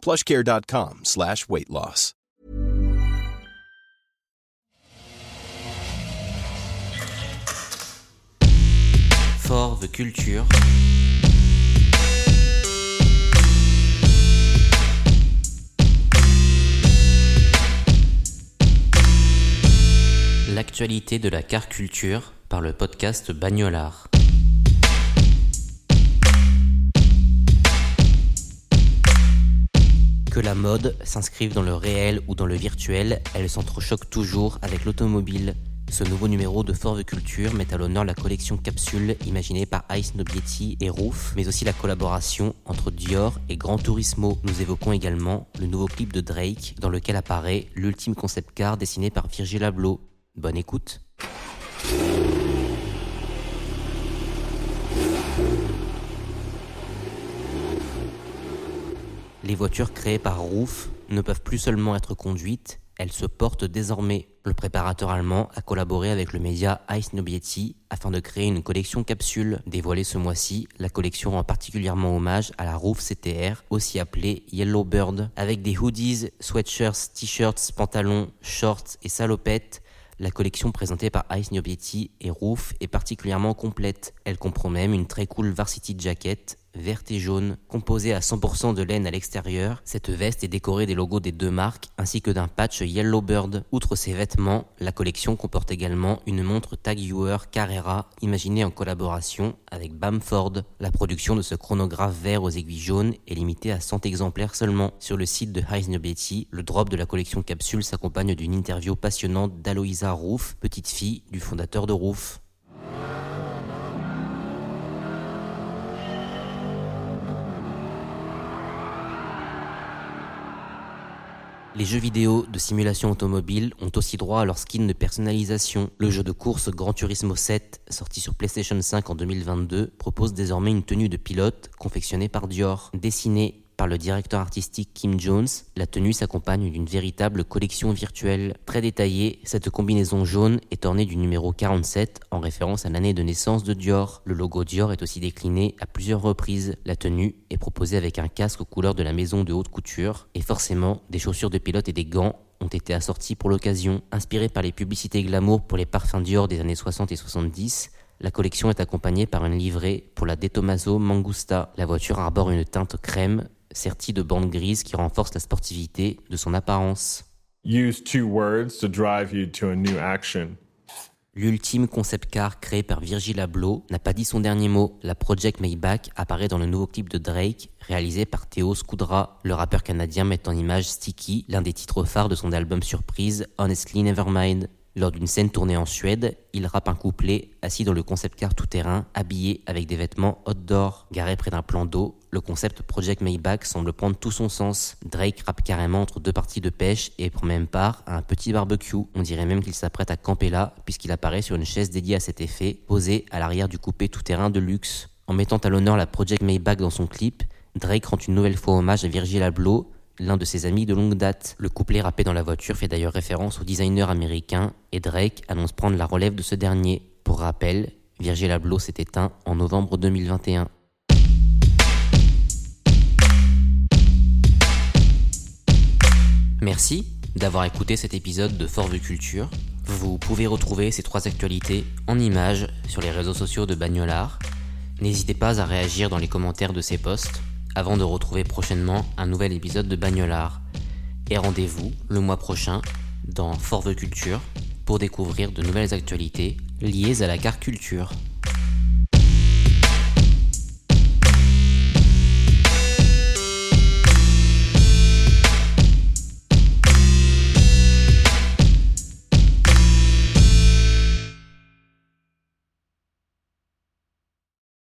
plushcare.com slash weight loss. For the Culture. L'actualité de la car culture par le podcast Bagnolard. Que la mode s'inscrive dans le réel ou dans le virtuel, elle s'entrechoque toujours avec l'automobile. Ce nouveau numéro de Forve Culture met à l'honneur la collection Capsule imaginée par Ice Nobietti et Roof, mais aussi la collaboration entre Dior et Gran Turismo. Nous évoquons également le nouveau clip de Drake dans lequel apparaît l'ultime concept car dessiné par Virgil Abloh. Bonne écoute. Les voitures créées par Roof ne peuvent plus seulement être conduites, elles se portent désormais. Le préparateur allemand a collaboré avec le média Ice Nobietti afin de créer une collection capsule. Dévoilée ce mois-ci, la collection rend particulièrement hommage à la Roof CTR, aussi appelée Yellow Bird. Avec des hoodies, sweatshirts, t-shirts, pantalons, shorts et salopettes, la collection présentée par Ice Nobietti et Roof est particulièrement complète. Elle comprend même une très cool varsity jacket verte et jaune, composée à 100% de laine à l'extérieur. Cette veste est décorée des logos des deux marques ainsi que d'un patch Yellow Bird. Outre ces vêtements, la collection comporte également une montre Tag Heuer Carrera imaginée en collaboration avec Bamford. La production de ce chronographe vert aux aiguilles jaunes est limitée à 100 exemplaires seulement. Sur le site de Heisner Betty, le drop de la collection capsule s'accompagne d'une interview passionnante d'Aloïsa Roof, petite fille du fondateur de Roof. Les jeux vidéo de simulation automobile ont aussi droit à leur skin de personnalisation. Le jeu de course Gran Turismo 7, sorti sur PlayStation 5 en 2022, propose désormais une tenue de pilote confectionnée par Dior. Dessinée par le directeur artistique Kim Jones, la tenue s'accompagne d'une véritable collection virtuelle. Très détaillée, cette combinaison jaune est ornée du numéro 47 en référence à l'année de naissance de Dior. Le logo Dior est aussi décliné à plusieurs reprises. La tenue est proposée avec un casque aux couleurs de la maison de haute couture et forcément des chaussures de pilote et des gants ont été assortis pour l'occasion. Inspirée par les publicités glamour pour les parfums Dior des années 60 et 70, la collection est accompagnée par une livrée pour la De Tomaso Mangusta. La voiture arbore une teinte crème sertie de bandes grises qui renforcent la sportivité de son apparence. Use two words to drive you to a new action. L'ultime concept car créé par Virgil Abloh n'a pas dit son dernier mot. La Project Maybach apparaît dans le nouveau clip de Drake, réalisé par Théo Scoudra. Le rappeur canadien met en image Sticky, l'un des titres phares de son album surprise Honestly Nevermind. Lors d'une scène tournée en Suède, il rappe un couplet assis dans le concept car tout-terrain, habillé avec des vêtements outdoor. Garé près d'un plan d'eau, le concept Project Maybach semble prendre tout son sens. Drake rappe carrément entre deux parties de pêche et prend même part à un petit barbecue. On dirait même qu'il s'apprête à camper là, puisqu'il apparaît sur une chaise dédiée à cet effet, posée à l'arrière du coupé tout-terrain de luxe. En mettant à l'honneur la Project Maybach dans son clip, Drake rend une nouvelle fois hommage à Virgil Abloh, l'un de ses amis de longue date. Le couplet rappé dans la voiture fait d'ailleurs référence au designer américain et Drake annonce prendre la relève de ce dernier. Pour rappel, Virgil Abloh s'est éteint en novembre 2021. Merci d'avoir écouté cet épisode de Forve Culture. Vous pouvez retrouver ces trois actualités en images sur les réseaux sociaux de Bagnolard. N'hésitez pas à réagir dans les commentaires de ces posts avant de retrouver prochainement un nouvel épisode de Bagnolard. Et rendez-vous le mois prochain dans Forve Culture pour découvrir de nouvelles actualités liées à la car culture.